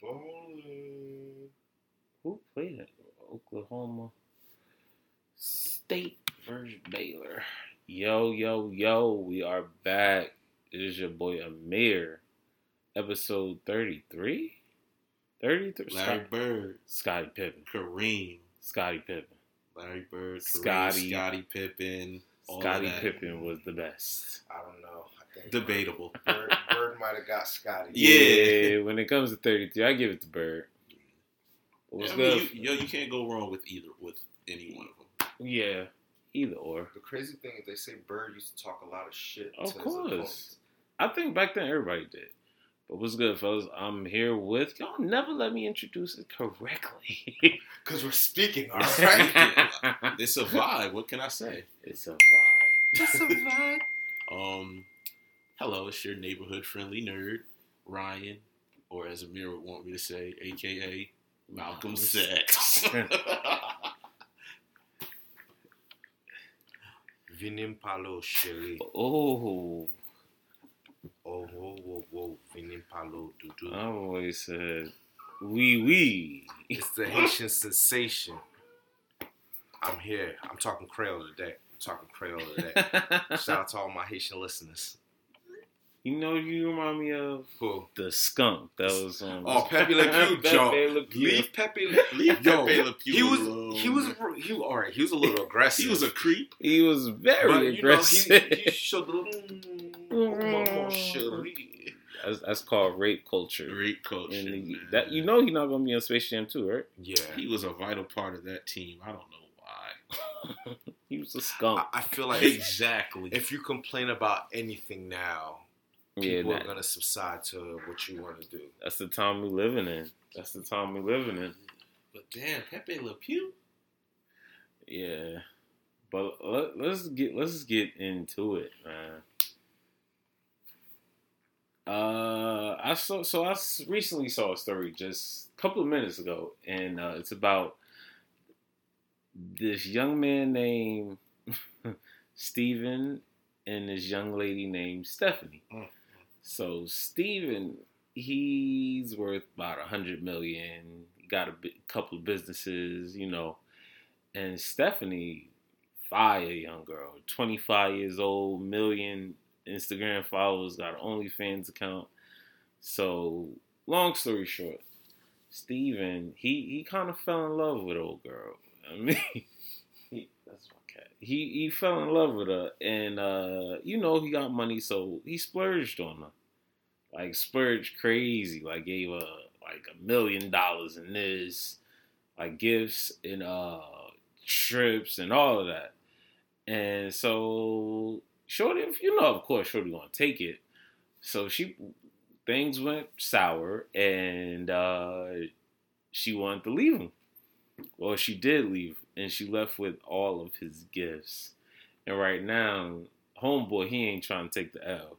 Bowling. Who played it? Oklahoma State versus Baylor. Yo, yo, yo, we are back. It is your boy Amir. Episode 33? 33? Larry Scott- Bird, Scotty Pippen. Kareem, Scotty Pippen. Larry Bird, Kareem, Scotty. Scotty Pippen, Scotty. Pippen was the best. I don't know. I think Debatable. Bird might have got Scotty. Yeah. when it comes to 33, I give it to Bird. What's I good? mean, you, yo, you can't go wrong with either with any one of them. yeah, either or. The crazy thing is, they say Bird used to talk a lot of shit. Of to course. opponents. I think back then everybody did. But what's good, fellas? I'm here with y'all. Never let me introduce it correctly. Cause we're speaking, all right. It's a vibe. What can I say? it's a vibe. It's a vibe. Um, hello, it's your neighborhood friendly nerd, Ryan, or as Amir would want me to say, aka Malcolm Sex. Vinim Palo Sherry. Oh, Oh, whoa, whoa, whoa. Vinim Palo Dudu. I always said wee wee. It's the Haitian sensation. I'm here. I'm talking Creole today. I'm talking Creole today. Shout out to all my Haitian listeners. You know, you remind me of Who? the skunk that was on. Oh, Pepe Le Pew, Joe. Pepe Le Pew. Leave Pepe. Leave Yo, Pepe Le Pew he was alone. he was he all right. He was a little aggressive. he was a creep. He was very but, you know, aggressive. he, he showed the little mm, Cherie. that's, that's called rape culture. Great coach. And that you know he's not gonna be on Space Jam too, right? Yeah, he was a vital part of that team. I don't know why. He was a skunk. I, I feel like exactly. if you complain about anything now, yeah, people that, are gonna subside to what you want to do. that's the time we living in. That's the time we living in. but damn, Pepe Le Pew. Yeah, but let, let's get let's get into it, man. Uh, I saw so I recently saw a story just a couple of minutes ago, and uh, it's about this young man named Steven and this young lady named Stephanie. Mm. So Steven, he's worth about a hundred million. Got a couple of businesses, you know, and Stephanie, fire young girl, twenty five years old, million Instagram followers, got an OnlyFans account. So long story short, Steven, he he kind of fell in love with old girl. I mean, he, that's my cat. He he fell in love with her, and uh, you know he got money, so he splurged on her, like splurged crazy, like gave her like a million dollars in this, like gifts and uh trips and all of that, and so Shorty, you know, of course, Shorty gonna take it. So she things went sour, and uh, she wanted to leave him. Well, she did leave, and she left with all of his gifts. And right now, homeboy, he ain't trying to take the L.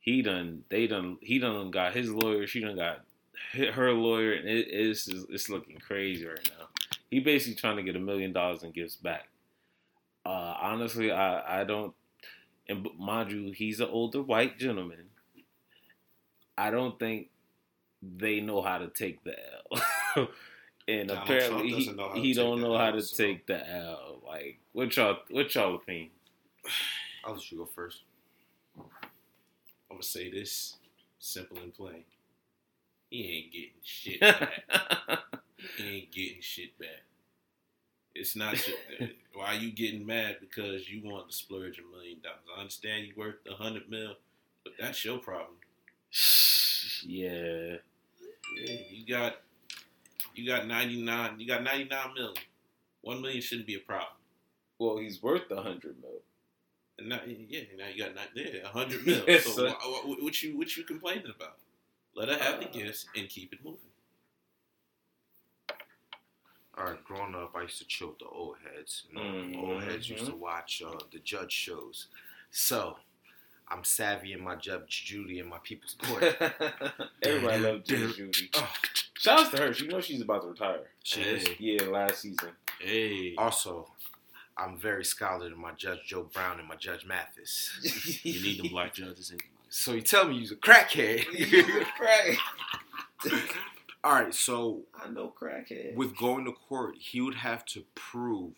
He done, they done, he done got his lawyer. She done got her lawyer, and it, it's it's looking crazy right now. He basically trying to get a million dollars in gifts back. Uh, honestly, I I don't, and mind you, he's an older white gentleman. I don't think they know how to take the L. and Donald apparently he, he don't know how to so- take the L. Like what y'all what y'all opinion? I'll let you go first. I'm gonna say this simple and plain. He ain't getting shit back. he ain't getting shit back. It's not your, uh, why you getting mad because you want to splurge a million dollars. I understand you worth a hundred mil, but that's your problem. yeah. Yeah, you got you got ninety nine. You got ninety nine million. One million shouldn't be a problem. Well, he's worth a hundred mil. And now, yeah, now you got not yeah, a hundred mil. Yes, so sir. wha- wha- what you what you complaining about? Let her have the Uh, gifts and keep it moving. All right, growing up, I used to chill with the old heads. You know, Mhm. Old heads used to watch uh, the judge shows. So, I'm savvy in my Judge Judy and my People's Court. Everybody loves Judge Judy. Shouts to her. She knows she's about to retire. She hey. Yeah, last season. Hey, Also, I'm very scholarly in my Judge Joe Brown and my Judge Mathis. you need them black judges. In So you tell me you're a crackhead. right. All right, so I know crackhead. with going to court, he would have to prove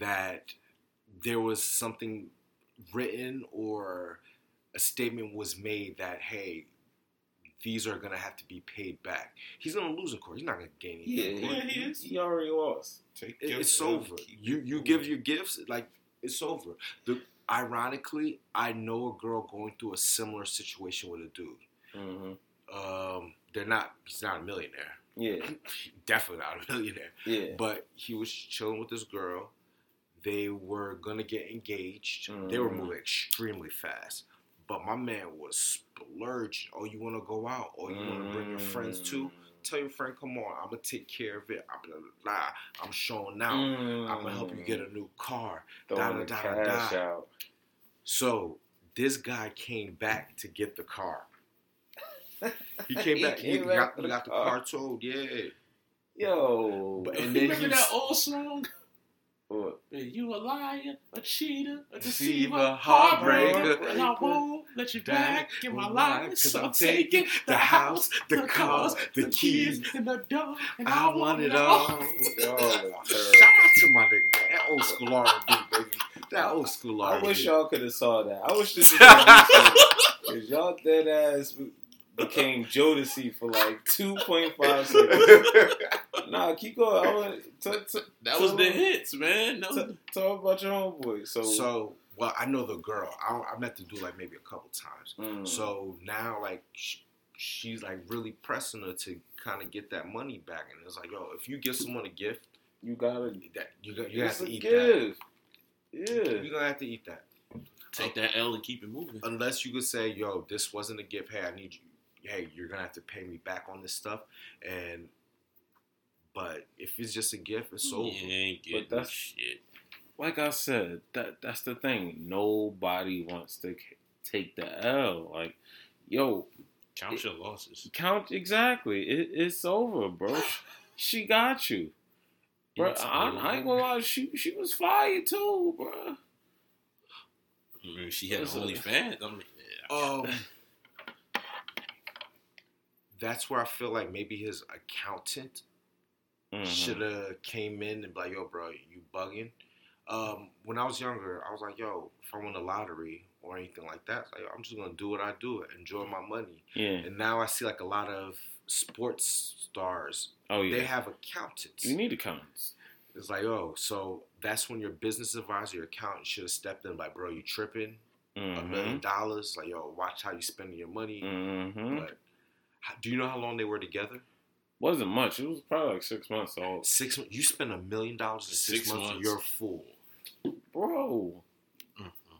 that there was something written or a statement was made that hey, these are gonna have to be paid back. He's gonna lose in court. He's not gonna gain anything. yeah, in. Yeah, he is. He already lost. Take It- your it's over. keep You it you moving. give your gifts like it's over. The ironically, I know a girl going through a similar situation with a dude. Mm-hmm. Um, they're not. He's not a millionaire. Yeah, Definitely not a millionaire. yeah. But he was chilling with this girl. They were gonna get engaged. They were Mhm. moving extremely fast. But my man was splurging. Oh, you want to go out? or you want to bring your friends too? Mm. Tell your friend, come on. I'm gonna take care of it. I'm blah, blah, blah. I'm showing out. Mm. I'm gonna help you get a new car. Throwing da, the da, cash da. out. So this guy came back to get the car. He came He back. He, came got, back he got the car. towed. Yeah. Yo, But- And then then remember that old song? What? You a liar, a cheater, a Deceiver, deceiver, heartbreaker, heartbreaker, and I won't let you back in my life. Cause So I'm I'm taking the house, the cars, the keys, and the door, and I want it all. all. Yo, Shout out to my nigga, man. That old school R&B, baby. That old school I R&B. wish y'all could have saw that. I wish this was on Because y'all dead ass became Jodeci for like 2.5 seconds. Nah, keep going. I want t- t- That was the hits, man. That was t- talk about your homeboy. So, so, well, I know the girl. I, I met the dude like maybe a couple times. mm, So now, like, sh- she's like really pressing her to kind of get that money back. And it's like, yo, if you give someone a gift, you gotta. that you got you have to a eat that. gift. You're gonna have to eat that. take that L and keep it moving. Unless you could say, yo, this wasn't a gift. Hey, I need you. Hey, you're gonna have to pay me back on this stuff. And but if it's just a gift, it's over. You ain't getting that's- shit. Like I said, that that's the thing. Nobody wants to take the L. Like, yo, Count your losses. count exactly. It, it's over, bro. She got you. Bro, It's I, I ain't gonna lie, she she was fire too, bro. I mean, she had Listen. OnlyFans. I mean, yeah. Um, that's where I feel like maybe his accountant Mhm. should have came in and be like, yo, bro, you bugging. Um, when I was younger, I was like, yo, if I won the lottery or anything like that, like, I'm just gonna do what I do, enjoy my money. Yeah. And now I see like a lot of sports stars, Oh yeah. they have accountants. you need accountants. It's like, oh, so that's when your business advisor, your accountant should have stepped in, like, bro, you tripping? A million Mm-hmm. dollars? Like, yo, watch how you spending your money. Mm-hmm. But do you know how long they were together? Wasn't much. It was probably like six months old. Six. You spend a million dollars in six, Six months, months. you're a fool. Bro,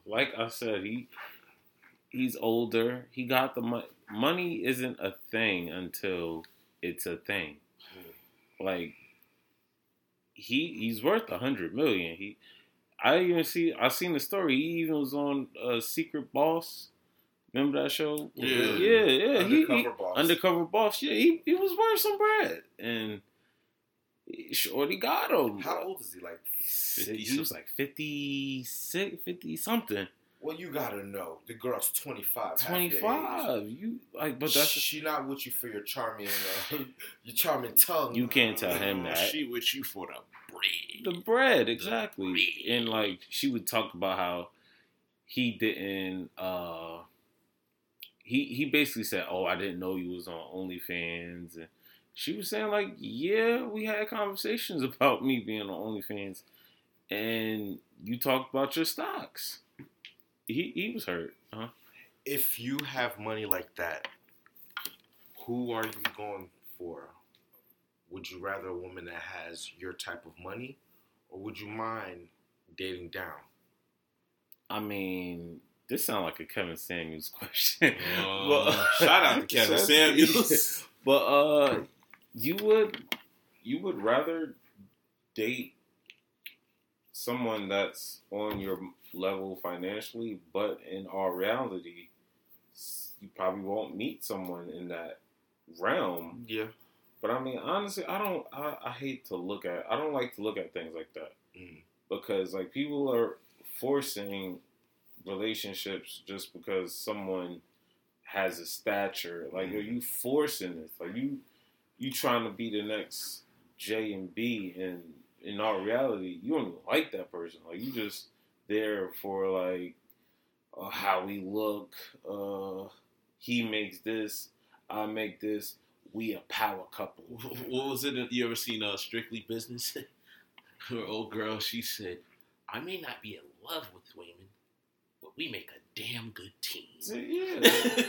like I said, he he's older. He got the money. Money isn't a thing until it's a thing. Like he he's worth a hundred million. He I even see I seen the story. He even was on uh, Secret Boss. Remember that show? Yeah. yeah, yeah. He- Undercover he, boss. Undercover Boss. Yeah, he, he was worth some bread, and Shorty got him. How old is he? Like, He was like 56, 50 something. well, you gotta know. The girl's 25. half your Twenty five. You like, but that's she not with you for your charming, uh, your charming tongue. You can't tell him that. She with you for the bread. the bread exactly. bread. And like she would talk about how he didn't. uh He he basically said, "Oh, I didn't know you was on OnlyFans." And she was saying like, "Yeah, we had conversations about me being on OnlyFans, and you talked about your stocks." He he was hurt, huh? If you have money like that, who are you going for? Would you rather a woman that has your type of money, or would you mind dating down? I mean, this sounds like a Kevin Samuels question. Uh, shout out to Kevin Samuels. but uh, you would you would rather date someone that's on your level financially, but in all reality, you probably won't meet someone in that realm. Yeah. But I mean, honestly, I don't. I, I hate to look at. I don't like to look at things like that Mm. because like people are forcing relationships just because someone has a stature. Like, are you forcing this? Like you, you trying to be the next J and B, and in all reality, you don't even like that person. Like you just there for like uh, how we look. Uh, he makes this, I make this. We a power couple. What was it? You ever seen uh, Strictly Business? Her old girl, she said, "I may not be in love with but we make a damn good team." Yeah,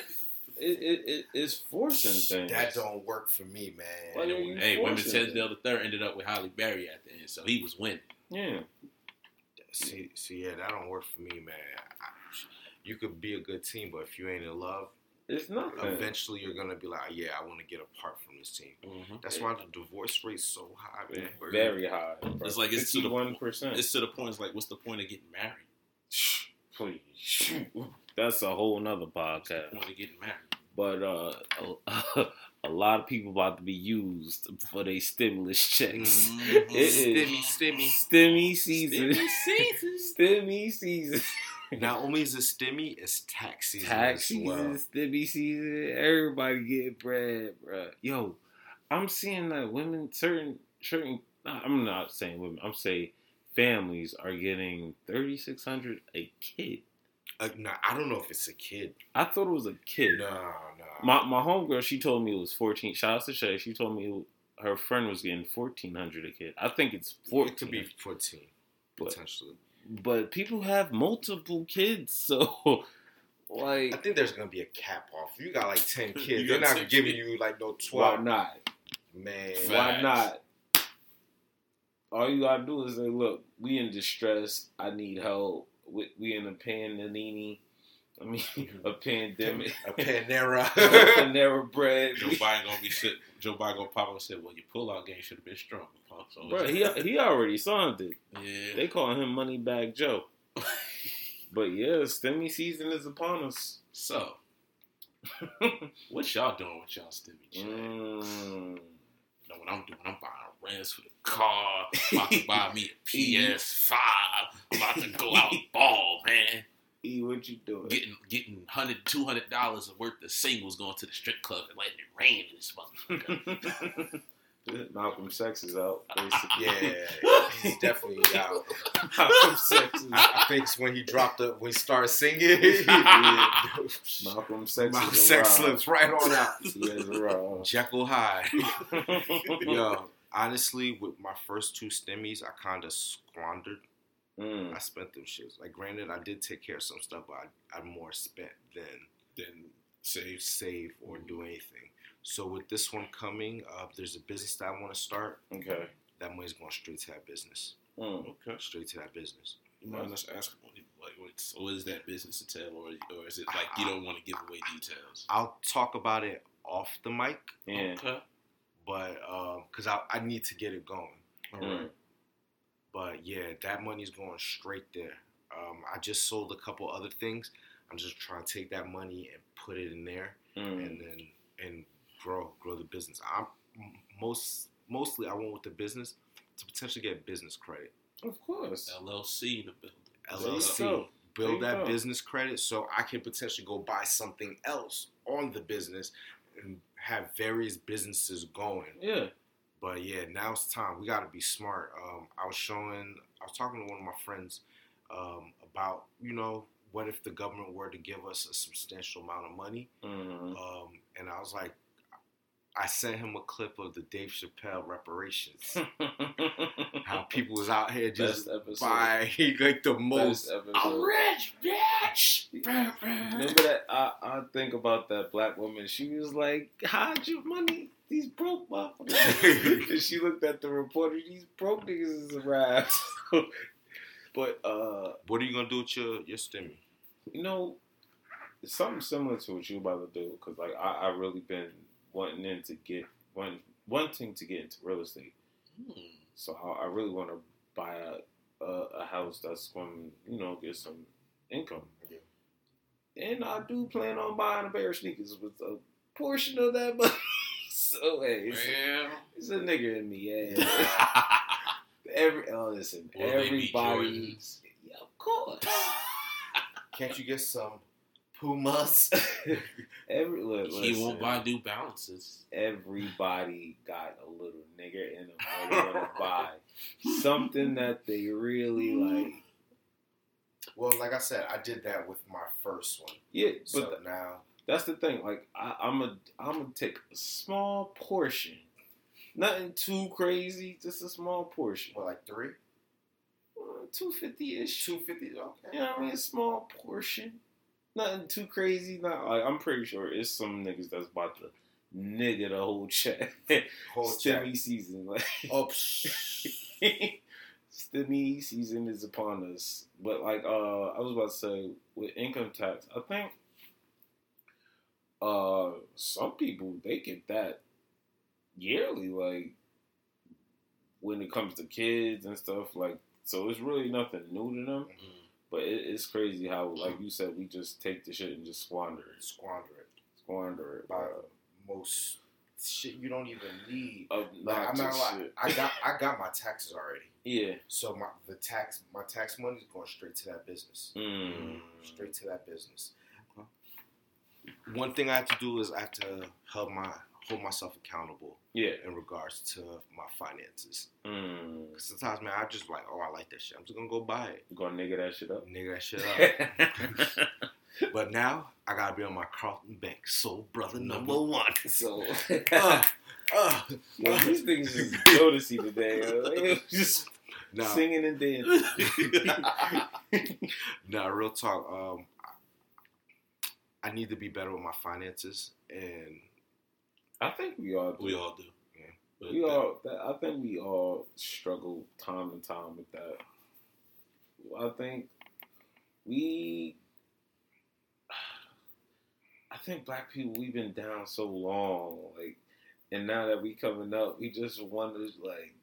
it, it, it, it's forcing things. That don't work for me, man. Why don't you hey, Women forcing Tinsdale the third ended up with Halle Berry at the end, so he was winning. Yeah, See, see, yeah, that don't work for me, man. I, you could be a good team, but if you ain't in love, it's nothing. eventually you're gonna be like, yeah, I want to get apart from this team. Mm-hmm. That's why the divorce rate's so high, man. Very high. It's like it's to the- one percent. It's to the point. It's like, what's the point of getting married? Please, that's a whole nother podcast. Point of getting married. But uh, a, a lot of people about to be used for their stimulus checks. Mhm. It is Stimmy, stimmy. Stimmy season. Stimmy season. Stimmy season. Not only is it stimmy, it's tax season Tax as season, well. stimmy season. Everybody getting bread, bruh. Yo, I'm seeing that women, certain, certain. I'm not saying women. I'm saying families are getting thirty six hundred a kid. Uh, nah, I don't know if it's a kid. I thought it was a kid. No, no. My my homegirl, she told me it was fourteen. Shout out to Shay. She told me her friend was getting fourteen hundred a kid. I think it's fourteen. it could be 14, But- potentially. but people have multiple kids, so like I think there's gonna be a cap off. You got like 10 kids. They're not giving kids. you like no twelve. why 12. not? Man. Why not? All you gotta do is say, "Look, we in distress. I need help. We, we in a panini. I mean, a pandemic. A Panera. Panera bread. Joe Biden gonna be shit. Joe Biden gonna pop up and say, "Well, your pullout game should have been stronger, punk." So Bro, he he already signed it. yeah. They call him Money Bag Joe. But yeah, stimmy season is upon us. so, what y'all doing with y'all stimmy check? Mm. Know what I'm doing. I'm buying rents for the car. I'm About to buy me a PS5. I'm about to go out and ball, man. E, what you doing? Getting getting hundred, two hundred dollars worth of singles going to the strip club and letting it rain in this motherfucker. Malcolm Sex is out. Basically. yeah, he's definitely out. Malcolm Sex is I, I think it's when he dropped the when he started singing. Malcolm Sex is sex slips right on out. He arrived. Jekyll High. Yo, honestly, with my first two stimmies, I kind of squandered. Mm. I spent them shits. Like, granted, I did take care of some stuff, but I, I more spent than then save. save or do anything. So with this one coming, uh, there's a business that I want to start. Okay. That money's going straight to that business. Mm. Okay. Straight to that business. You mind us asking what, like, what's, what is that business entail, or, or is it like you don't want to give away details? I'll talk about it off the mic, Yeah. Okay. but because I, I need to get it going. All Mm. right. But yeah, that money's going straight there. Um, I just sold a couple other things. I'm just trying to take that money and put it in there, Mm. and then and grow grow the business. I'm most mostly I went with the business to potentially get business credit, Of course. LLC in the building. LLC, go. There you build that go. business credit so I can potentially go buy something else on the business and have various businesses going. Yeah. But yeah, now it's time. We got to be smart. Um, I was showing, I was talking to one of my friends um, about, you know, what if the government were to give us a substantial amount of money? Mm. Um, and I was like, I sent him a clip of the Dave Chappelle reparations. How people was out here just buying like the most. I'm rich, bitch. Remember that? I, I think about that black woman. She was like, "Hide your money. These broke motherfuckers." and she looked at the reporter. These broke niggas is around. but uh, What are you gonna do with your your stimmy? you know, it's something similar to what you about to do because like I, I really been wanting in to get one wanting to get into real estate. Hmm. So I, I really want to buy a, a a house that's going to you know get some income. And I do plan on buying a pair of sneakers with a portion of that money. so hey, it's, it's a nigga in me. Yeah. Every oh listen, everybody. Yeah, of course. Can't you get some Pumas. Every look, He listen, won't buy New Balances. Everybody got a little nigga in them. They're gonna buy something that they really like. well, like I said, I did that with my first one. Yeah, but So th- now, that's the thing. Like I, I'm a, I'm gonna take a small portion, nothing too crazy, just a small portion, what, like three? Uh, two fifty ish. Two fifty. Okay. You know what I mean? A small portion. Nothing too crazy. Not like I'm pretty sure it's some niggas that's about to nigga the whole check. Whole check. Stimmy season. Like Oh. Stimmy season is upon us. But like uh I was about to say with income tax, I think uh some people they get that yearly, like when it comes to kids and stuff, like so it's really nothing new to them. Mhm. But it, it's crazy how, like you said, we just take the shit and just squander it, Squander it. squander it. By Uh, most shit you don't even need. of Like, I'm not obnoxious like shit. I got I got my taxes already. yeah. So my the tax my tax money is going straight to that business. Mm. Straight to that business. One thing I have to do is I have to help my hold myself accountable Yeah. in regards to my finances. Mm. 'Cause sometimes, man, I just like, oh, I like that shit. I'm just gonna go buy it, You gonna nigga that shit up? nigga, that shit up. but now I gotta be on my Carlton Bank, soul brother number one. so, uh, uh, yo, these things is Jodeci today. yo. They just nah, singing and dancing. nah, real talk. Um, I need to be better with my finances, and I think we all do. We all do. Yeah. We all, that, I think we all struggle time and time with that. I think we, I think black people, we've been down so long, like, and now that we coming up, we just want to like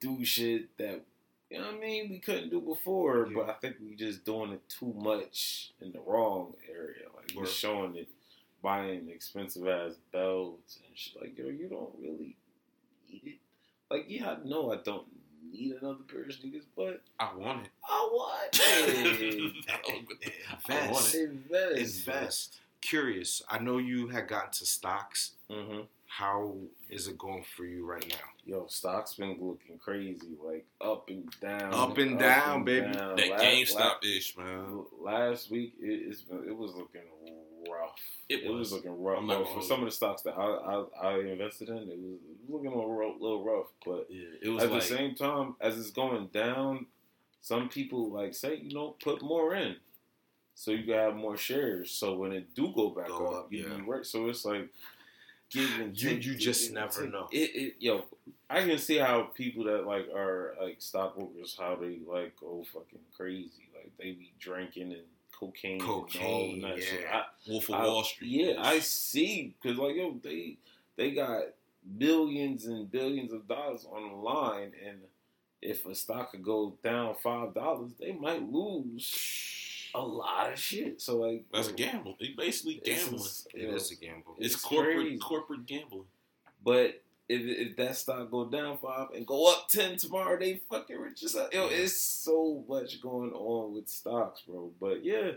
do shit that you know what I mean we couldn't do before. But I think we just doing it too much in the wrong area. Like we're showing it, buying expensive ass belts and shit. Like yo, you don't really need it. Like yeah, I know I don't need another pair of sneakers, but I want it. I want it. I want invest. it. Invest. Invest. Curious. I know you had gotten to stocks. hmm How is it going for you right now? Yo, stocks been looking crazy, like up and down, Up and down, baby. down. That La- GameStop ish, man. last week, it, it's been, it was looking rough. It was. was. looking rough. For some of the stocks that I, I, I invested in, it was, looking a little, rough- little rough. But Yeah, it was at like the same time, as it's going down, some people like say, you know, put more in, so you can have more shares. So when it do go back Go up, up, you yeah. right. So it's like give You- you just and never take. know. It, it, yo, I can see how people that like are like stockbrokers, how they like go fucking crazy, like they be drinking and cocaine, Cocaine, and all that yeah. shit. I, Wolf of I- Wall Street. Yeah, I see. Cause like yo, they they got billions and billions of dollars on the line, and if a stock could go down five dollars, they might lose a lot of shit. So like That's a gamble. It's basically it's gambling. just- It yo, a gamble. It's, it's corporate crazy. corporate gambling. But if, if that stock go down five and go up ten tomorrow, they fucking rich as hell. Yo, it's so much going on with stocks, bro. But yeah,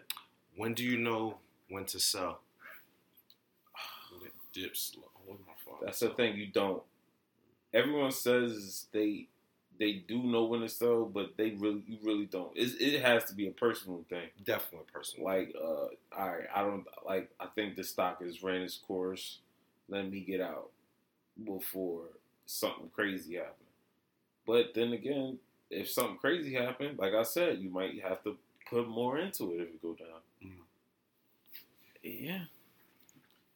When do you know when to sell? When it dips low. That's the thing. You don't. Everyone says they they do know when to sell, but they really you really don't. It, it has to be a personal thing. Definitely a personal. Like, uh, all right, I don't like. I think the stock has ran its course. Let me get out before something crazy happened. But then again, if something crazy happened, like I said, you might have to put more into it if it go down. Mhm. Yeah.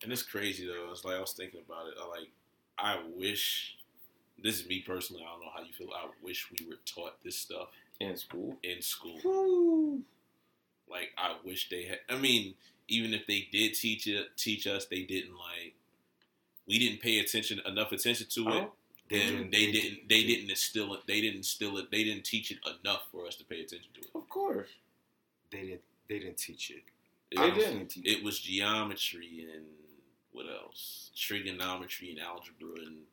And it's crazy though. It's like I was thinking about it. I like I wish this is me personally, I don't know how you feel. I wish we were taught this stuff In school. in school. Woo. Like I wish they had I mean, even if they did teach it teach us, they didn't like we didn't pay attention enough attention to it. Oh, They didn't- they they didn't they didn't instill it they didn't instill it they didn't teach it enough for us to pay attention to it. of course. They didn't. They didn't teach it. It, They was- didn't. it was geometry and what else? Trigonometry and algebra and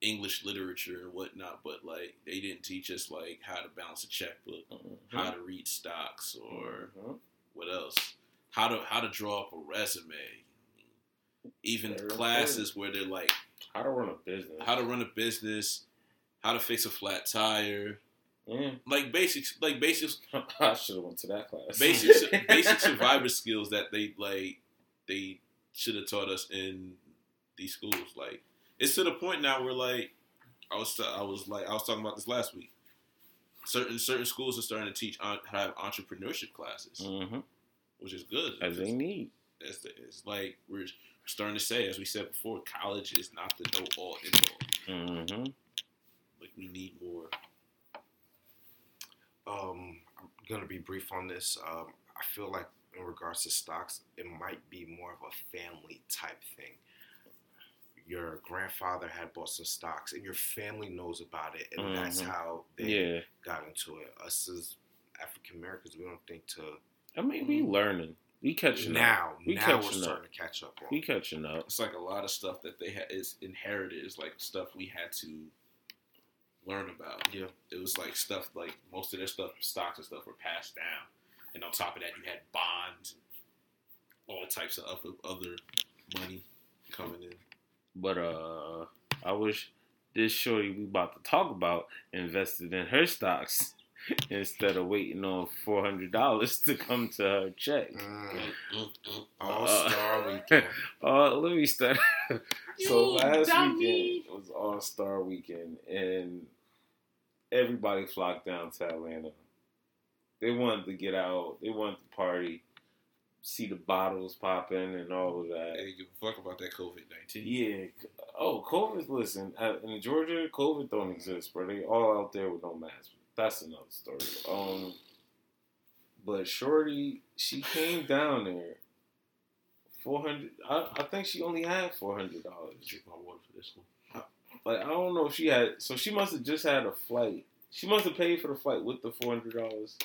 English literature and whatnot, but like they didn't teach us like how to balance a checkbook, Mhm. how to read stocks or Mhm. what else. how to how to draw up a resume. Even Very classes where they're like How to run a business? how to run a business, how to fix a flat tire, Yeah. like basics, like basics, I should have went to that class. basic basic survivor skills that they like they should have taught us in these schools. Like it's to the point now where like I was I was like I was talking about this last week. Certain certain schools are starting to teach on, have entrepreneurship classes, hmm which is good. As they need. It's, the- it's like we're starting to say, as we said before, college is not the no all end all. hmm Like we need more. Um, I'm gonna be brief on this. Um, I feel like in regards to stocks, it might be more of a family type thing. Your grandfather had bought some stocks, and your family knows about it, and that's Mhm. how they Yeah. got into it. Us as African Americans, we don't think to I mean, we learning. We catching up. now. We now we're catching up. starting to catch up on. We catching up. It's like a lot of stuff that they had is inherited. It's like stuff we had to learn about. Yeah. It was like stuff like most of their stuff, stocks and stuff, were passed down, and on top of that, you had bonds, and all types of other other money coming in. But uh, I wish this shorty we about to talk about invested in her stocks instead of waiting on four hundred dollars to come to her check. Mm, Mm-mm. All Uh, Star Weekend. Uh, let me start. so last dummy. weekend was All Star Weekend, and everybody flocked down to Atlanta. They wanted to get out. They wanted to party, see the bottles popping, and all of that. They didn't give a fuck about that COVID nineteen. Yeah. Oh, COVID. Listen, uh, in Georgia, COVID don't exist, bro. They all out there with no mask. That's another story. Um, but Shorty, she came down there. Four hundred. I, I think she only had four hundred dollars. Drink my water for this one. Like I don't know if she had. So she must have just had a flight. She must have paid for the flight with the four hundred dollars,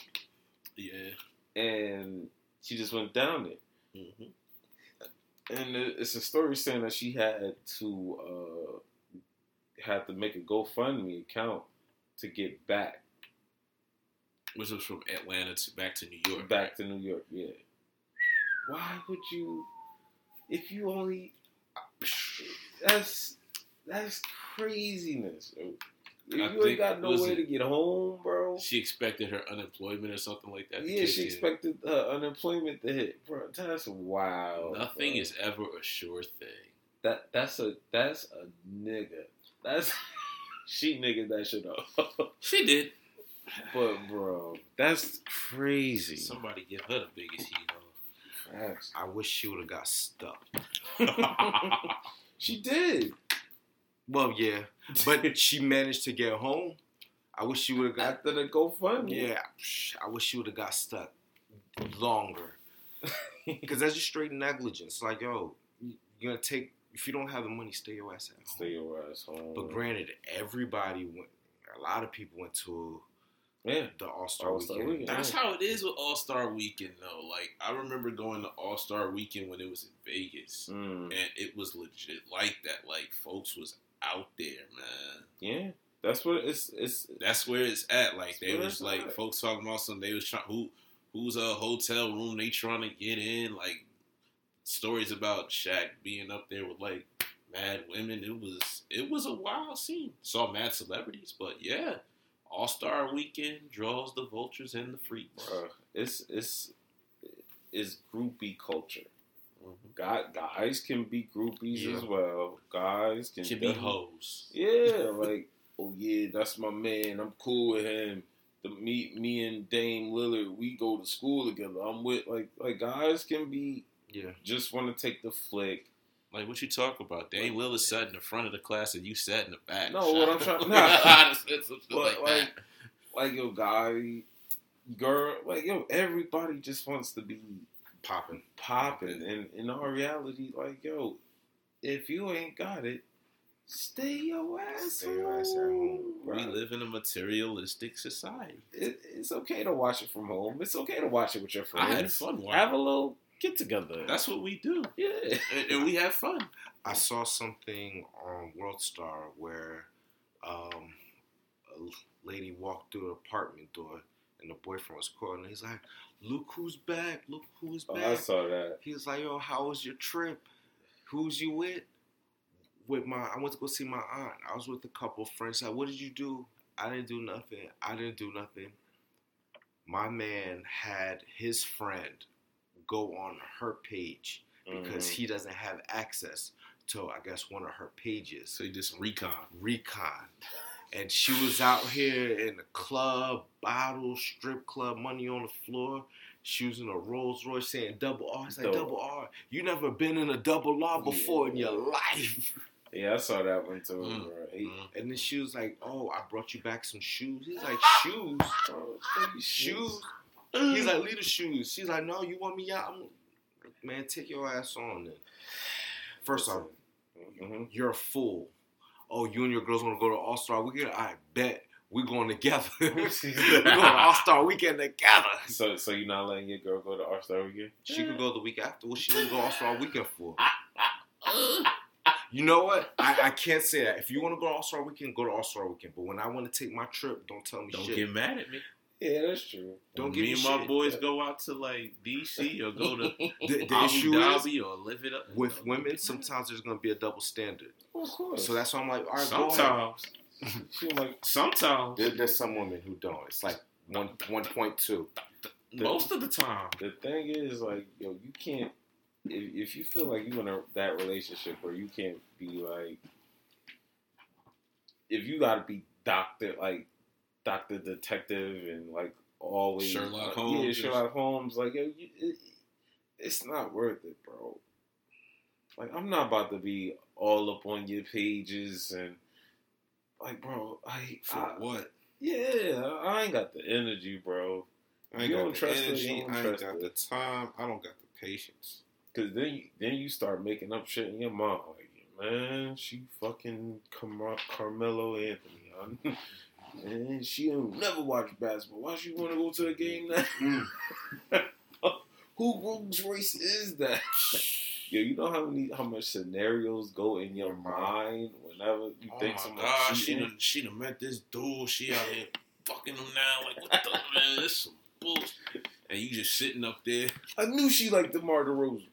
Yeah. and she just went down there. hmm and it's a story saying that she had to uh had to make a GoFundMe account to get back Which was from Atlanta to back to New York. back to New York. Yeah. Why would you? If you only, that's that's craziness. Yo. If I you ain't got no way to get home, bro. She expected her unemployment or something like that. Yeah, kick she in. expected her unemployment to hit, bro. That's wild. Nothing bro. is ever a sure thing. that. That's a that's a nigga. That's she nigga that shit up. She did. But bro, that's crazy. Somebody give her the biggest heat Facts. I wish she would have got stuck. She did. Well, yeah, but she managed to get home. I wish she would have got. After the GoFundMe. Yeah, I wish she would have got stuck longer. Because that's just straight negligence. Like, yo, you- you're gonna take if you don't have the money, stay your ass at home. Stay your ass home. But granted, everybody went. A lot of people went to yeah. the All Star Weekend. Weekend. That's how it is with All Star Weekend, though. Like I remember going to All Star Weekend when it was in Vegas, Mm, and it was legit like that. Like folks was out there, man. yeah. That's what it's it's That's where it's at. Like they was like at. folks talking about some. They was trying who who's a hotel room they trying to get in. Like stories about Shaq being up there with like mad women. It was it was a wild scene. Saw mad celebrities, but yeah, All Star Weekend draws the vultures and the freaks. bruh, it's it's it's groupie culture. Mhm. God, guys can be groupies Yeah. as well. Guys can, be hoes. Yeah, like oh yeah, that's my man. I'm cool with him. The me me and Dame Lillard, we go to school together. I'm with like like guys can be Yeah, just want to take the flick. Like what you talk about? Dame Lillard sat in the front of the class and you sat in the back. No, what I'm trying- nah. I just said some like, like. Like yo, guy, girl, like yo, everybody just wants to be popping. popping, and in our reality, like yo, if you ain't got it, stay your ass Stay your ass at home. We live in a materialistic society. It, it's okay to watch it from home. It's okay to watch it with your friends. I had fun watching. Have a little get together. That's what we do, yeah. and, and we have fun. I saw something on World Star where um, a lady walked through an apartment door. and the boyfriend was calling. He's like, "Look who's back! Look who's Oh, back!" I saw that. He's like, "Yo, how was your trip? Who's you with?" With my, I went to go see my aunt. I was with a couple of friends. Like, what did you do? I didn't do nothing. I didn't do nothing. My man had his friend go on her page because Mhm. he doesn't have access to, I guess, one of her pages. So he did some recon. Recon. And she was out here in the club, bottle, strip club, money on the floor. She was in a Rolls Royce saying double R. It's like Double. double R. You never been in a double R before in your life. Yeah, I saw that one too, Mm. He, Mm. And then she was like, "Oh, I brought you back some shoes." He's like, "Shoes, oh, shoes." He's like, "Leave the shoes." She's like, "No, you want me out?" I'm Man, take your ass on. Then. First off, hmm you're a fool. Oh, you and your girls want to go to All Star Weekend? I bet we're going together. we're going to All Star Weekend together. So, so you're not letting your girl go to All Star weekend? She could go the week after. What she want to go All Star Weekend for? You know what? I, I can't say that. If you want to go to All Star Weekend, go to All Star Weekend. But when I want to take my trip, don't tell me Don't shit. get mad at me. Yeah, that's true. Don't When give me me and my shit. boys go out to like DC or go to the, the Abu issue is Dhabi or live it up with women, sometimes there's going to be a double standard. Of course. So that's why I'm like, all right. Sometimes, she like sometimes, There, there's some women who don't. It's like one one point two. most of the time. the thing is like yo, you can't if, if you feel like you in a, that relationship where you can't be like if you got to be doctor like doctor detective and like always Sherlock uh, like, Holmes yeah Sherlock Holmes like yo, you, it, it's not worth it, bro. Like I'm not about to be all up on your pages and like, bro, I, For I what? yeah, I ain't got the energy, bro. I ain't You got don't the energy. don't I ain't got her. the time. I don't got the patience. Cause then you, then you start making up shit in your mind like, man, she fucking Car- Carmelo Anthony, huh? and she don't never watch basketball. Why she want to go to a game now? Mm. Who Rolls Royce is that? Yo, you know how many how much scenarios go in your mind whenever you Oh think my someone god, she cheating? done, she done met this dude. She out here fucking him now. Like what the man? This some bullshit. And you just sitting up there. I knew she liked DeMar DeRozan.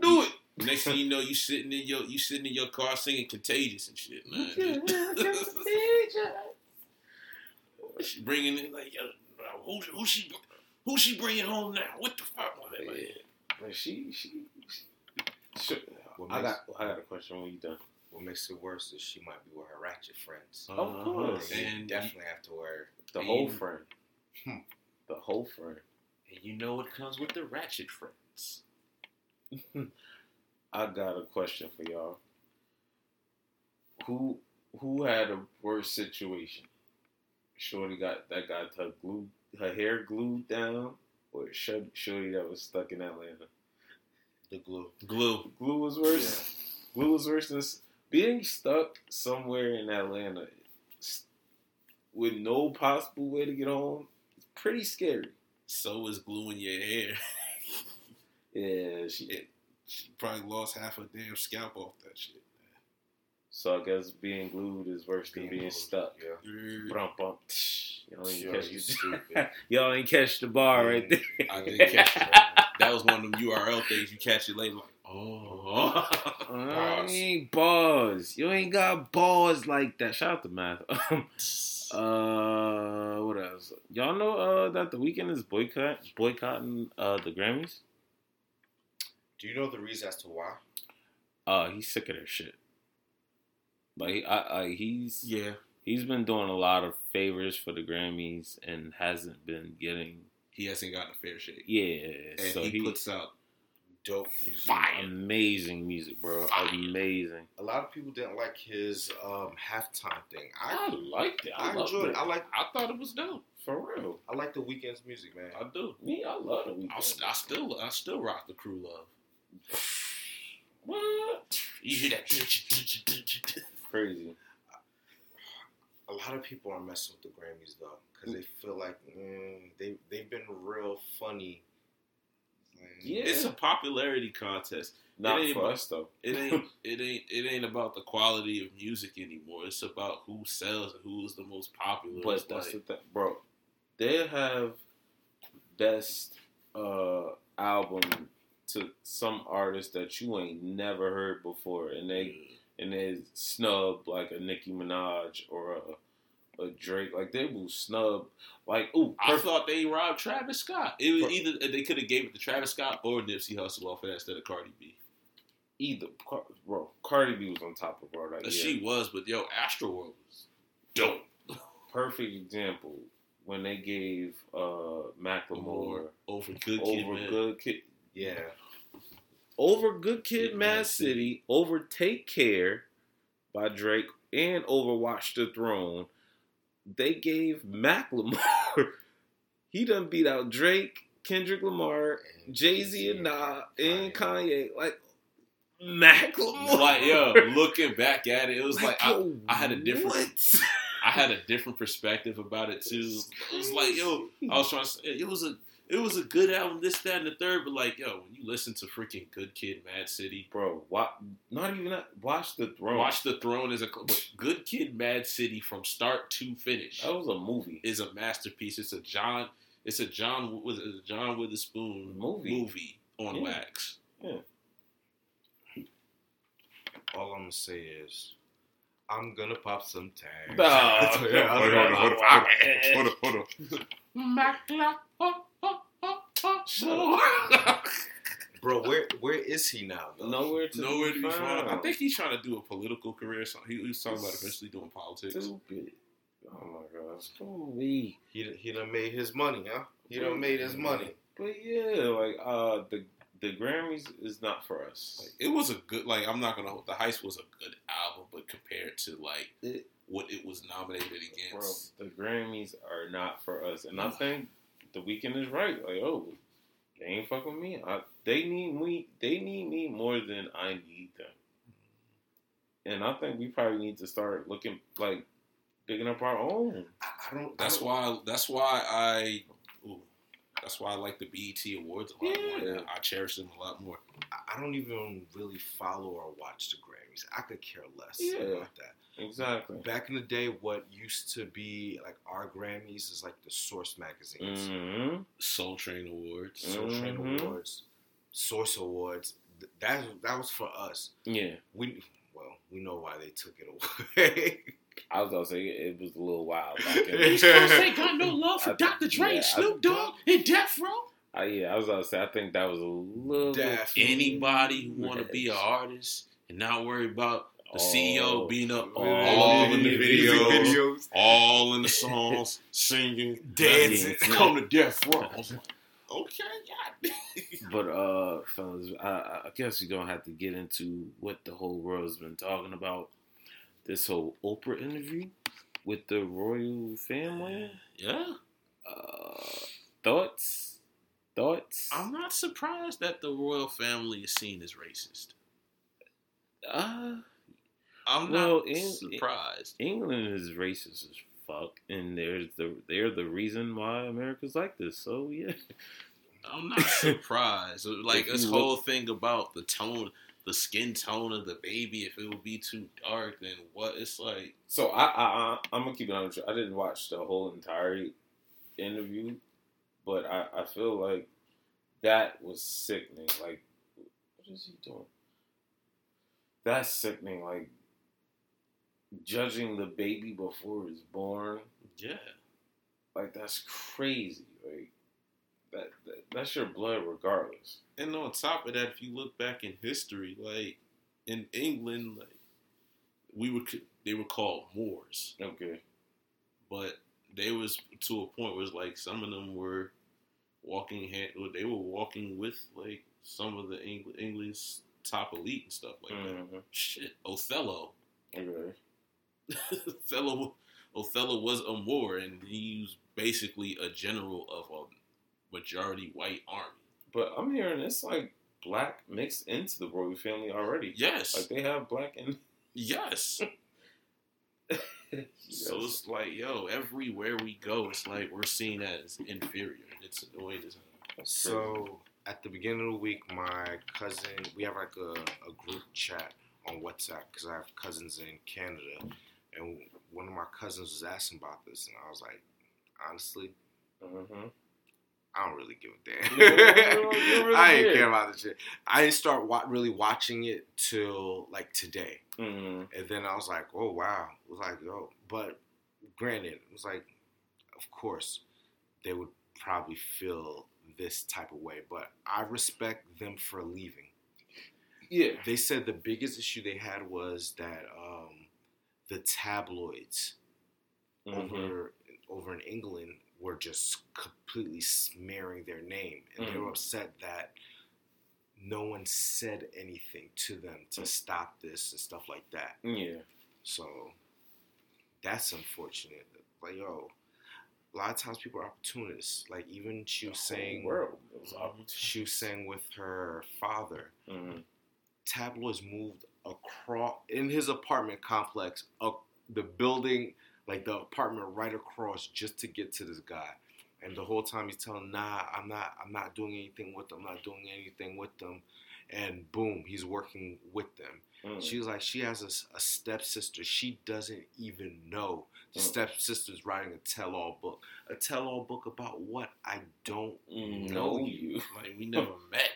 Do it. Next thing you know, you sitting in your you sitting in your car singing "Contagious" and shit, man. she bringing in like, yo, who who she who she bringing home now? What the fuck? Yeah. Like, Like she, she, she What I got, I got a question when you done. what makes it worse is she might be with her ratchet friends. Of uh-huh. course. And you definitely have to wear. The And whole you- friend. Hmm. The whole friend. and you know what comes with the ratchet friends. I got a question for y'all. Who who had a worse situation? Shorty got that got her glued her hair glued down, or Shorty that was stuck in Atlanta. The glue. Glue. Glue was worse. Glue was worse than being stuck somewhere in Atlanta with no possible way to get home. It's pretty scary. So is gluing your hair. Yeah, she. It, she probably lost half her damn scalp off that shit. So I guess being glued is worse than Being being glued, stuck. Yeah. Brum, bum. Y'all ain't Yo, catch you the stupid. Y'all ain't catch the bar right there. I didn't catch that. That was one of them URL things. You catch it later, like, oh. I ain't bars. You ain't got bars like that. Shout out to math. uh, what else? Y'all know uh that the Weeknd is boycott boycotting uh the Grammys. Do you know the reason as to why? Uh, he's sick of their shit. Like I, I he's yeah. he's been doing a lot of favors for the Grammys and hasn't been getting He hasn't gotten a fair shake. yeah. And so he, he, puts out Dope music. Fire. amazing music, bro. Fire. Amazing. A lot of people didn't like his um, halftime thing. I I liked it. I, I, enjoyed it. it. I like I thought it was dope. For real. I like the Weeknd's music, man. I do. Me, I love the Weeknd. I, I still I still rock the crew love. what? You hear that? Crazy. A lot of people are messing with the Grammys though, because they feel like mm, they they've been real funny. Yeah. It's a popularity contest. Not ain't for about- us though. It ain't it ain't it ain't about the quality of music anymore. It's about who sells and who's the most popular. But It's that's like, the thing, bro. they have best uh album to some artist that you ain't never heard before, and they and they snub like a Nicki Minaj or a, a Drake. Like they will snub like ooh. I perfect- thought they robbed Travis Scott. It was either they could have gave it to Travis Scott or Nipsey Hussle off of that instead of Cardi B. either Car- bro. Cardi B was on top of her. Like yeah. She was, but yo, Astroworld was dope. perfect example when they gave uh Macklemore over Good Kid, over man. Good Kid. Yeah. Over Good Kid, Mad City, over Take Care by Drake, and over Watch the Throne, they gave Macklemore. he done beat out Drake, Kendrick Lamar, Jay Z, and Nas, and Kanye. Like Macklemore. Like yo, looking back at it, it was like I, yo, I had a different- what? I had a different perspective about it too. It was like yo, I was trying to say it was a it was a good album, this, that, and the third, but like yo, when you listen to freaking Good Kid, Mad City, Bro, wa- not even that. Watch the Throne. Watch the Throne is a Good Kid, Mad City from start to finish that was a movie. is a masterpiece. It's a John. It's a John with a John Witherspoon Movie. movie on Yeah. wax. All I'm gonna say is, I'm gonna pop some tags. Nah. Yeah, Hold on, hold on, hold on, hold on. Bro, where where is he now? Though? Nowhere to Nowhere to be be found. I think he's trying to do a political career. So he, he was talking about eventually doing politics. Stupid. Oh my gosh. Holy. He done- he done made his money, huh? He done made his money. But yeah, like uh the the Grammys is not for us. Like, it was a good. Like I'm not gonna. The Heist was a good album, but compared to like It- what it was nominated Bro, against, the Grammys are not for us. And I think the Weeknd is right. Like, oh, they ain't fucking with me. I, they need me they need me more than I need them. And I think we probably need to start looking like digging up our own. I, I don't. that's I don't, why. That's why I. Ooh, that's why I like the BET Awards a lot more. Yeah. now. I cherish them a lot more. I- I don't even really follow or watch the Grammys. I could care less Yeah. about that. Exactly. Back in the day, what used to be like our Grammys is like the Source magazines, Mm-hmm. Soul Train Awards. Soul Train Mhm. Awards, Source Awards. That that was for us. Yeah. We well, we know why they took it away. I was gonna say it was a little wild back in These Those ain't got no love for Dr. Dre, Snoop Dogg, and Death Row. Uh, yeah, I was gonna say I think that was a little Def. Anybody who want to be an artist and not worry about the CEO Oh. being up Oh. all in the videos, videos. all in the songs, singing, Dancing. come to Death Row. I was like, okay, yeah. But uh, fellas, I, I guess we're gonna have to get into what the whole world's been talking about. This whole Oprah interview with the royal family. yeah. Uh, thoughts? Thoughts? I'm not surprised that the royal family is seen as racist. Uh, I'm Well, not in- surprised. England is racist as fuck, and there's the they're the reason why America's like this. So yeah, I'm not surprised. like If this you whole thing about the tone, the skin tone of the baby, if it would be too dark, then what? It's like So I, I, I I'm gonna keep it honest. with you. I didn't watch the whole entire interview, but I, I feel like that was sickening. Like, what is he doing? That's sickening. Like judging the baby before it's born. yeah. Like that's crazy. Like that, that that's your blood regardless. And on top of that, if you look back in history, like in England, like we were they were called Moors, Okay. but they was to a point where it's like some of them were walking hand, or they were walking with like some of the Eng- English top elite and stuff like that. Mhm. Shit, Othello, Okay. Othello, Othello was a war, and he was basically a general of a majority white army. But I'm hearing it's like black mixed into the royal family already. Yes, Like they have black and yes. So Yes. it's like, yo, everywhere we go, it's like we're seen as inferior. It's annoying as hell. So at the beginning of the week, my cousin, we have like a, a group chat on WhatsApp because I have cousins in Canada, and one of my cousins was asking about this, and I was like, honestly, Mm-hmm. I don't really give a damn. Really I ain't care. care about this shit. I didn't start wa- really watching it till like today, Mm-hmm. and then I was like, oh wow, it was like yo. But granted, it was like, of course, they would probably feel this type of way, but I respect them for leaving. Yeah. They said the biggest issue they had was that um, the tabloids Mm-hmm. over over in England were just completely smearing their name, and they Mhm. were upset that no one said anything to them to stop this and stuff like that. Yeah. So that's unfortunate. Like yo, a lot of times people are opportunists. Like even she was saying, world. Was she was saying with her father, Mhm. tabloids moved across in his apartment complex, uh, the building, like the apartment right across, just to get to this guy. And the whole time he's telling, "Nah, I'm not. I'm not doing anything with them. I'm not doing anything with them." And boom, he's working with them. Mhm. She was like, she has a, s- a stepsister. She doesn't even know. The Mm. stepsister's writing a tell-all book. A tell-all book about what? I don't Mm, know know you. you. Like we never met.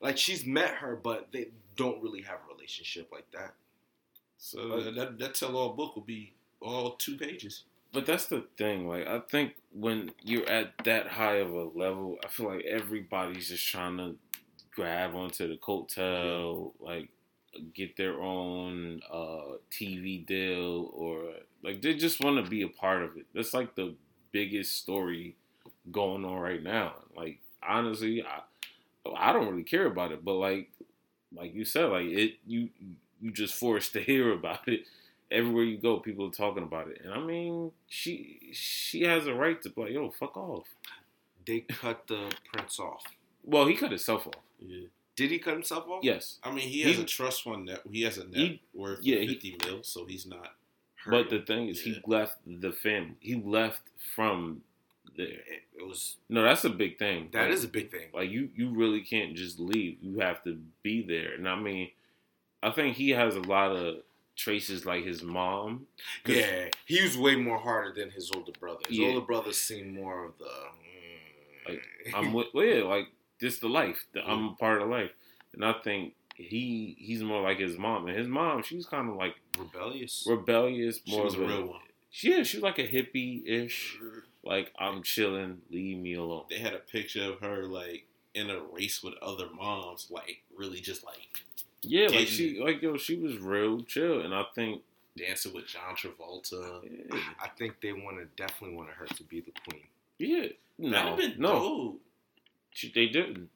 Like she's met her, but they don't really have a relationship like that. So that that, that tell all book will be all two pages. But that's the thing. Like, I think when you're at that high of a level, I feel like everybody's just trying to grab onto the coattail, like get their own uh, TV deal, or like they just want to be a part of it. That's like the biggest story going on right now. Like, honestly, I I don't really care about it, but like like you said, like it you you just forced to hear about it everywhere you go, people are talking about it. And I mean, she she has a right to be like, yo, fuck off. They cut the prince off. Well, he cut himself off. Yeah. Did he cut himself off? Yes. I mean, he has He- a trust fund net. He has a net He- worth yeah, of he- fifty mil, so he's not. But the thing is, Yeah. he left the family. He left from there. It, it was. No, that's a big thing. That like, is a big thing. like you. You really can't just leave. You have to be there. And I mean, I think he has a lot of traces like his mom. Yeah, he was way more harder than his older brother. His Yeah. older brother seemed more of the. mm, Like, I'm with, well, yeah, like this the life. The, I'm a part of life, and I think he he's more like his mom. And his mom, she's kind of like rebellious. rebellious, She more was of a real one. Yeah, she's like a hippie ish. Like I'm chilling, leave me alone. They had a picture of her like in a race with other moms, like really just like Yeah, like she like yo, she was real chill, and I think dancing with John Travolta. yeah, I think they wanted definitely wanted her to be the queen. yeah That'd no, have been no, dope. She, they didn't.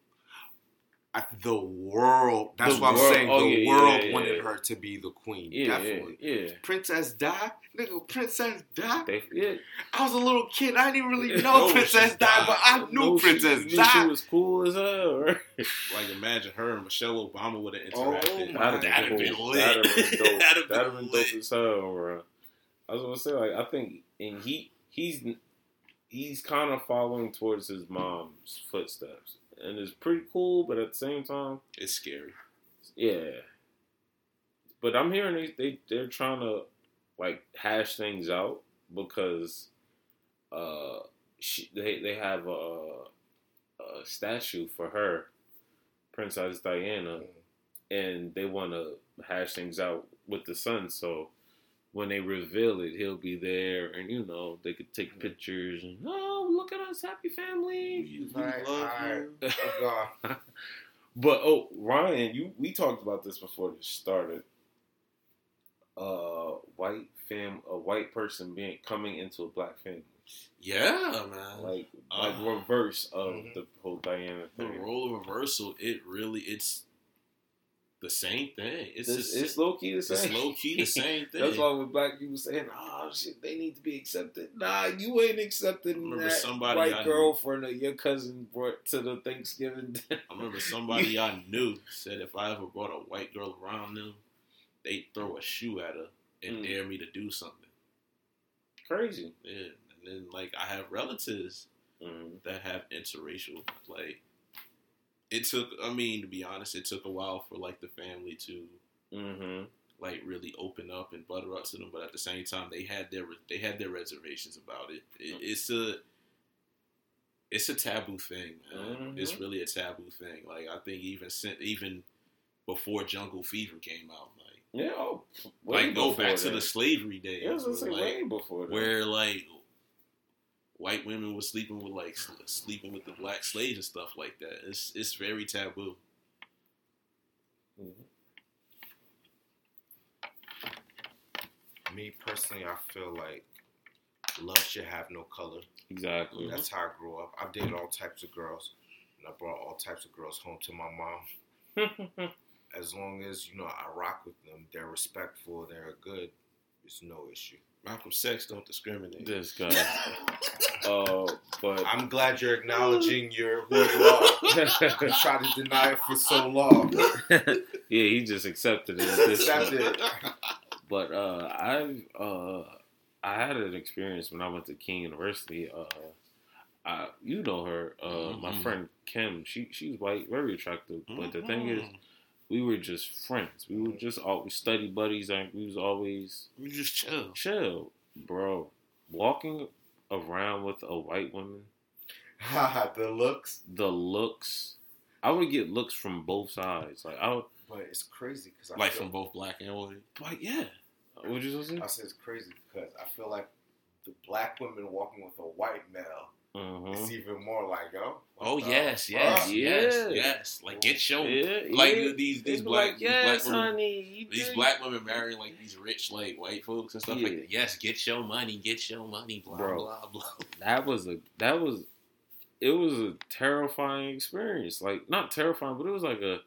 I, the world. That's The what I'm world- saying. oh, the yeah, world yeah, wanted yeah. her to be the queen. Yeah, definitely. yeah. Princess died, nigga. Princess died. They, yeah. I was a little kid. I didn't really know No, Princess she died, but I knew No, Princess knew died. She was cool as hell. Like imagine her and Michelle Obama would have Oh, interacted. my That'd That'd have been lit. That'd have been dope. That'd have been dope as hell, bro. I was gonna say, like, I think, and he he's he's kind of following towards his mom's footsteps, and it's pretty cool. But at the same time, It's scary. yeah. But I'm hearing they, they they're trying to like hash things out because uh she, they they have a, a statue for her, Princess Diana, and they want to hash things out with the son. So when they reveal it, he'll be there, and you know they could take pictures and oh look at us, happy family. We, we Right, love right. you. Oh, But oh, Ryan, you we talked about this before this started. Uh, white fam, a white person being coming into a black family, Yeah, man. like Uh, like reverse of mhm. the whole Diana thing. the role of reversal, it really it's the same thing. It's It's, just it's low key the it's same. low key the same thing. That's why with black people saying, "Oh shit, they need to be accepted." Nah, you ain't accepting Remember that somebody white I knew- girlfriend that your cousin brought to the Thanksgiving. I remember somebody I knew said if I ever brought a white girl around them, they'd throw a shoe at her and Mm. dare me to do something. Crazy. Yeah. And then like I have relatives Mm. that have interracial like it took I mean, to be honest, it took a while for like the family to Mm-hmm. like really open up and butter up to them, but at the same time they had their they had their reservations about it. it it's a it's a taboo thing. Man. It's Mhm. really a taboo thing. Like I think even sin- even before Jungle Fever came out, like Yeah, oh, like go back to that. the slavery days, Yeah, I was gonna say like, way before that. where like white women were sleeping with like sleeping with the black slaves and stuff like that. It's it's very taboo. Mhm. Me personally, I feel like love should have no color. Exactly. That's how I grew up. I've dated all types of girls, and I brought all types of girls home to my mom. As long as you know I rock with them, they're respectful, they're good. It's no issue. Malcolm sex don't discriminate. this guy. Uh, but I'm glad you're acknowledging your who you are. You tried to deny it for so long. yeah, he just accepted it. This Accepted it. But uh, I uh, I had an experience when I went to Kean University. Uh, I, you know her, uh, my Mhm. friend Kim. She she's white, very attractive. But the thing is, Mhm. We were just friends. We were just always study buddies, and we was always we just chill. chill, bro. Walking around with a white woman, the looks. the looks. I would get looks from both sides. Like I would, But it's crazy because I Like feel, from both black and white. like yeah. What you supposed to I said it's crazy because I feel like the black women walking with a white male Uh-huh. is even more like yo. Oh the yes, fuck? yes, yes, yes. Like get shown. Yeah, Like yeah. these these be black like, these yes, black women, honey, you these did- black women marrying like these rich like white folks and stuff Yeah. like that. Yes, get your money, get your money, blah Bro. blah blah. That was a that was it was a terrifying experience. Like not terrifying, but it was like a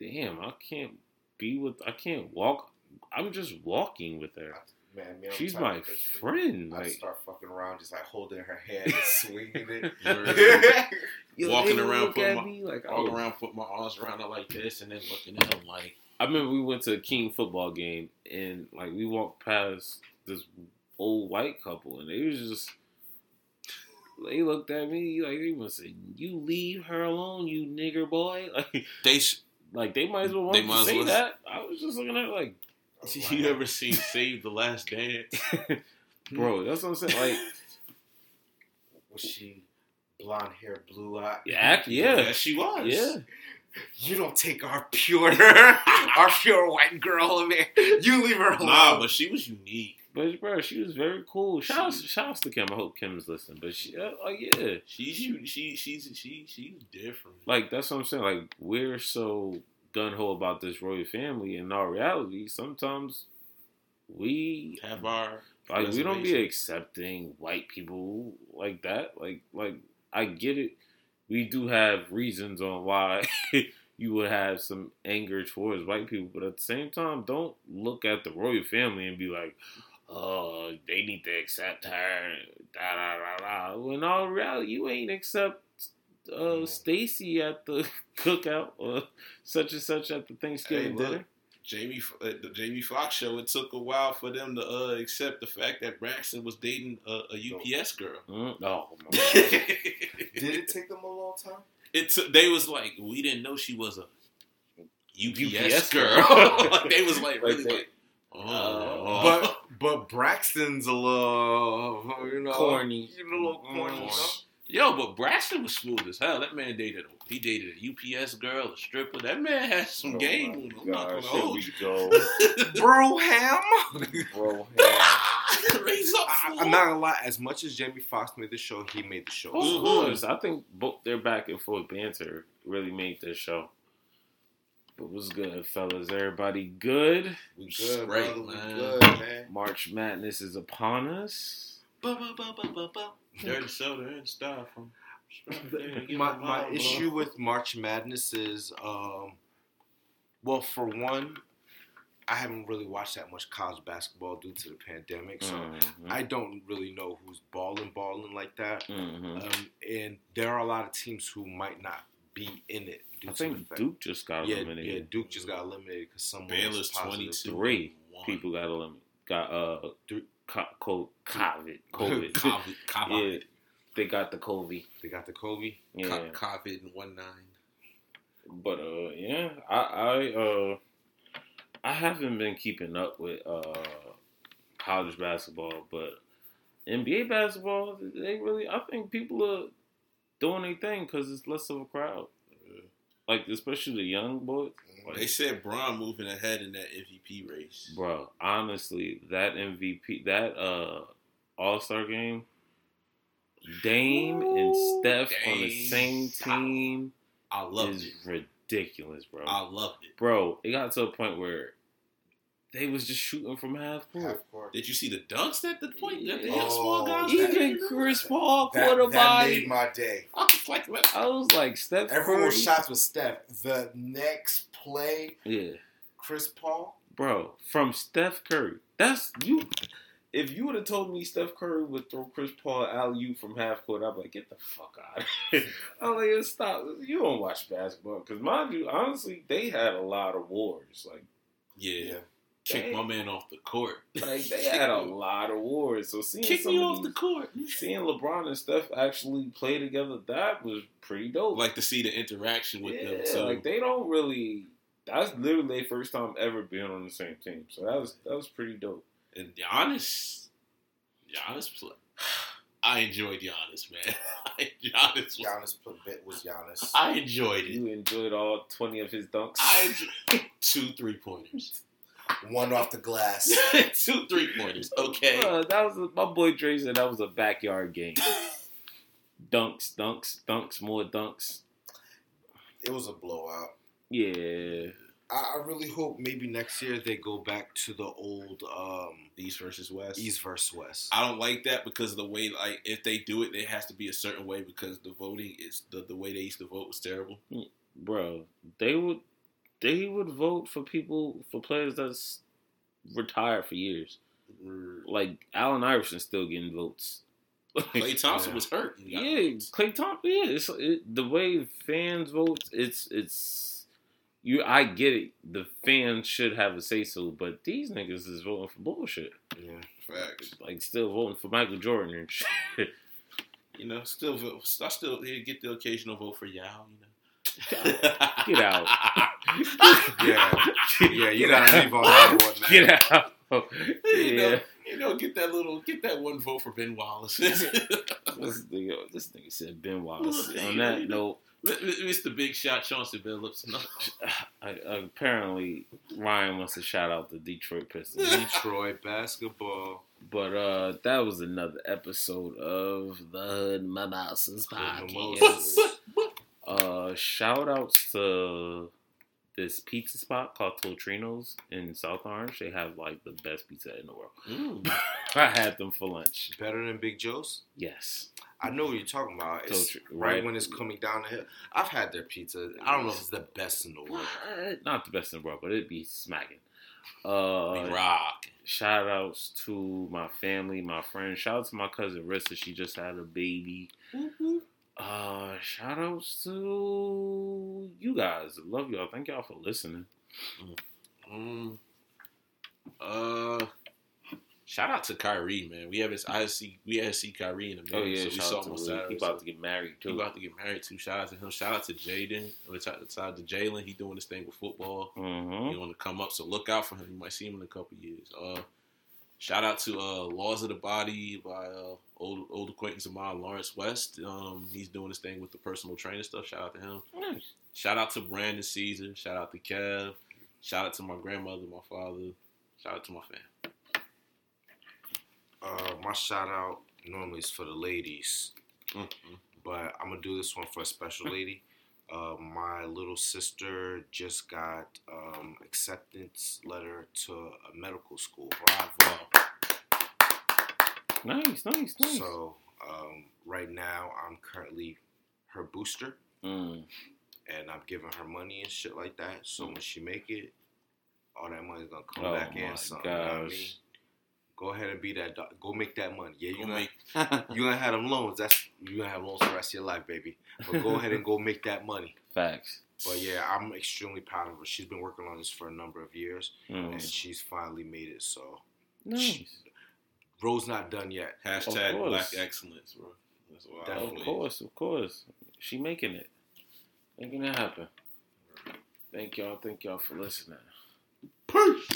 damn. I can't be with. I can't walk. I'm just walking with her. Man, me, I'm She's my of person, friend. I Like start fucking around, just like holding her hand and swinging it. yo, Walking around, look putting at my- me like I All was- around, put my arms around her like this, and then looking at them like, I remember we went to a Kean football game and like we walked past this old white couple and they was just they looked at me like they was saying, "You leave her alone, you nigger boy." Like, they. Sh- like they might as well want They to say well- that. I was just looking at it like, you ever seen Save the Last Dance? bro, that's what I'm saying. Like, Was she blonde hair, blue eye? yeah, act- yeah, Yes, she was. yeah. You don't take our pure, our pure white girl over here. You leave her alone. Nah, but she was unique. But bro, she was very cool. Shout out, shout outs to Kim. I hope Kim's listening. But she, uh, like, yeah, She's u- she she's she she's different. like that's what I'm saying. Like we're so gun ho about this royal family, in our reality, sometimes we have our like we don't be accepting white people like that. Like like I get it. We do have reasons on why you would have some anger towards white people, but at the same time, don't look at the royal family and be like, "Oh, they need to accept her." Da da da da. When in all reality, you ain't accept uh, Stacy at the cookout or such and such at the Thanksgiving Hey, dinner. Jamie F- at the Jamie Foxx show. It took a while for them to uh, accept the fact that Braxton was dating a, a UPS girl. Mm, oh my God. Did it take them a long time? it took. They was like, we didn't know she was a UPS, UPS girl. girl. they was like, really Like like, oh, But but Braxton's a little, you know, Corny. He's a little corny. You know? Yo, but Braxton was smooth as hell. That man dated he dated a UPS girl, a stripper. That man had some Oh game. my on him. I'm not gonna hold you. go. Bro, ham. Bro, Raise. I, fool. I'm not gonna lie. As much as Jamie Foxx made the show, he made the show. Of Mhm. course, I think both their back and forth banter really made this show. But what's good, fellas? Everybody good? We good, Straight, brother. We good, man. March Madness is upon us. Ba, ba, ba, ba, ba, ba. Dirty soda and styrofoam. my my issue with March Madness is, um, well, for one, I haven't really watched that much college basketball due to the pandemic, so Mhm. I don't really know who's balling, balling like that. Mhm. Um, and there are a lot of teams who might not be in it. Due I to think fact- Duke just got Yeah, eliminated. yeah, Duke just got eliminated because someone Baylor's was positive. 22. Three People got eliminated. Got uh, Three- co- co- COVID. COVID. COVID. COVID. yeah, they got the COVID. They got the Kobe. Yeah. COVID in one nine. But uh, yeah, I I uh, I haven't been keeping up with uh college basketball, but NBA basketball, they really, I think people are doing anything because it's less of a crowd. Like especially the young boys. They said Bron moving ahead in that MVP race. Bro, honestly, that MVP, that uh All Star game, Dame and Steph on the same team I loved is it. ridiculous, bro. I loved it. bro, it got to a point where they was just shooting from half court. Half court. Did you see the dunks at the point? That the Yeah. young small guys. Oh, that- Even Chris Paul That, caught a that made my day. I was like, I was like, Steph Everyone Curry. shots with Steph. The next play, Yeah, Chris Paul. bro, from Steph Curry. That's you. If you would have told me Steph Curry would throw Chris Paul alley from half court, I'd be like, get the fuck out. I'm like, stop. You don't watch basketball because mind you, honestly, they had a lot of wars. Like, yeah, Yeah. Kick my man off the court. like they had a lot of wars. So seeing Kick me of off the these- court. seeing LeBron and Steph actually play together, that was pretty dope. Like to see the interaction with them. yeah, So like they don't really. That's literally their first time ever being on the same team. So that was that was pretty dope. and Giannis, Giannis, play- I enjoyed Giannis, man. Giannis, was, Giannis put bit was Giannis. I enjoyed it. You enjoyed all twenty of his dunks. I enjoyed two three pointers, One off the glass. two three pointers. Okay, Uh, that was my boy Dre said that was a backyard game. dunks, dunks, dunks, more dunks. It was a blowout. Yeah, I, I really hope maybe next year they go back to the old um, East versus West. East versus West. I don't like that because of the way, like, if they do it, it has to be a certain way because the voting is the, the way they used to vote was terrible. bro, they would they would vote for people for players that's retired for years. Like Allen Iverson still getting votes. Klay Thompson Yeah. was hurt. Yeah, votes. Klay Thompson. Yeah, it's it, the way fans vote. It's it's you. I get it. The fans should have a say so, but these niggas is voting for bullshit. yeah. Facts. Like still voting for Michael Jordan and shit. You know, still, I still get the occasional vote for Yao. You know, Get out. Yeah. Yeah, you gotta leave on that one, man. Get out. You know, yeah. you know, get that little, get that one vote for Ben Wallace. This nigga, this nigga said Ben Wallace. On that note, Mr. Big Shot Chauncey Billups. No. I, apparently Ryan wants to shout out the Detroit Pistons. Detroit basketball. But uh that was another episode of the Hood Mimosas Hood podcast. Mimosas. Uh shout outs to this pizza spot called Totrino's in South Orange. They have like the best pizza in the world. Mm. I had them for lunch. Better than Big Joe's? Yes. I know what you're talking about. It's Totri- right, right. when it's coming down the hill. I've had their pizza. I don't know if it's the best in the world. What? Not the best in the world, but it'd be smacking. Uh We rock. Shout outs to my family, my friends. Shout out to my cousin Rissa. She just had a baby. Uh, shout outs to you guys. Love y'all. Thank y'all for listening. Mm. Uh, shout out to Kyrie, man. We haven't I see we haven't see Kyrie in a minute. Oh yeah, so we saw him on to. Saturday. He about to get married too. he about to get married too. Shout out to him. Shout out to Jaden. Shout out to Jalen. He doing this thing with football. hmm He want to come up, so look out for him. You might see him in a couple years. Uh, shout out to uh, Laws of the Body by uh, old old acquaintance of mine, Lawrence West. Um, he's doing this thing with the personal training stuff. Shout out to him. Nice. Shout out to Brandon Caesar. Shout out to Kev. Shout out to my grandmother, my father. Shout out to my fam. Uh, my shout out normally is for the ladies, Mm-hmm. but I'm gonna do this one for a special lady. Uh, my little sister just got um, acceptance letter to a medical school. Bravo. Nice, nice, nice. So um, right now I'm currently her booster, Mm. and I'm giving her money and shit like that. So when she make it, all that money's gonna come Oh back in. So, you know I mean? Gosh. Go ahead and be that. doc- Go make that money. Yeah, you Go gonna make you gonna have them loans. That's you gonna have loans for the rest of your life, baby. But go ahead and go make that money. Facts. But yeah, I'm extremely proud of her. She's been working on this for a number of years, and Mm. she's finally made it. So Nice. road's not done yet. hashtag Of. Black excellence, bro. That's what I Definitely. Of course, of course. She making it. Making it happen. Thank y'all. Thank y'all for listening. Peace.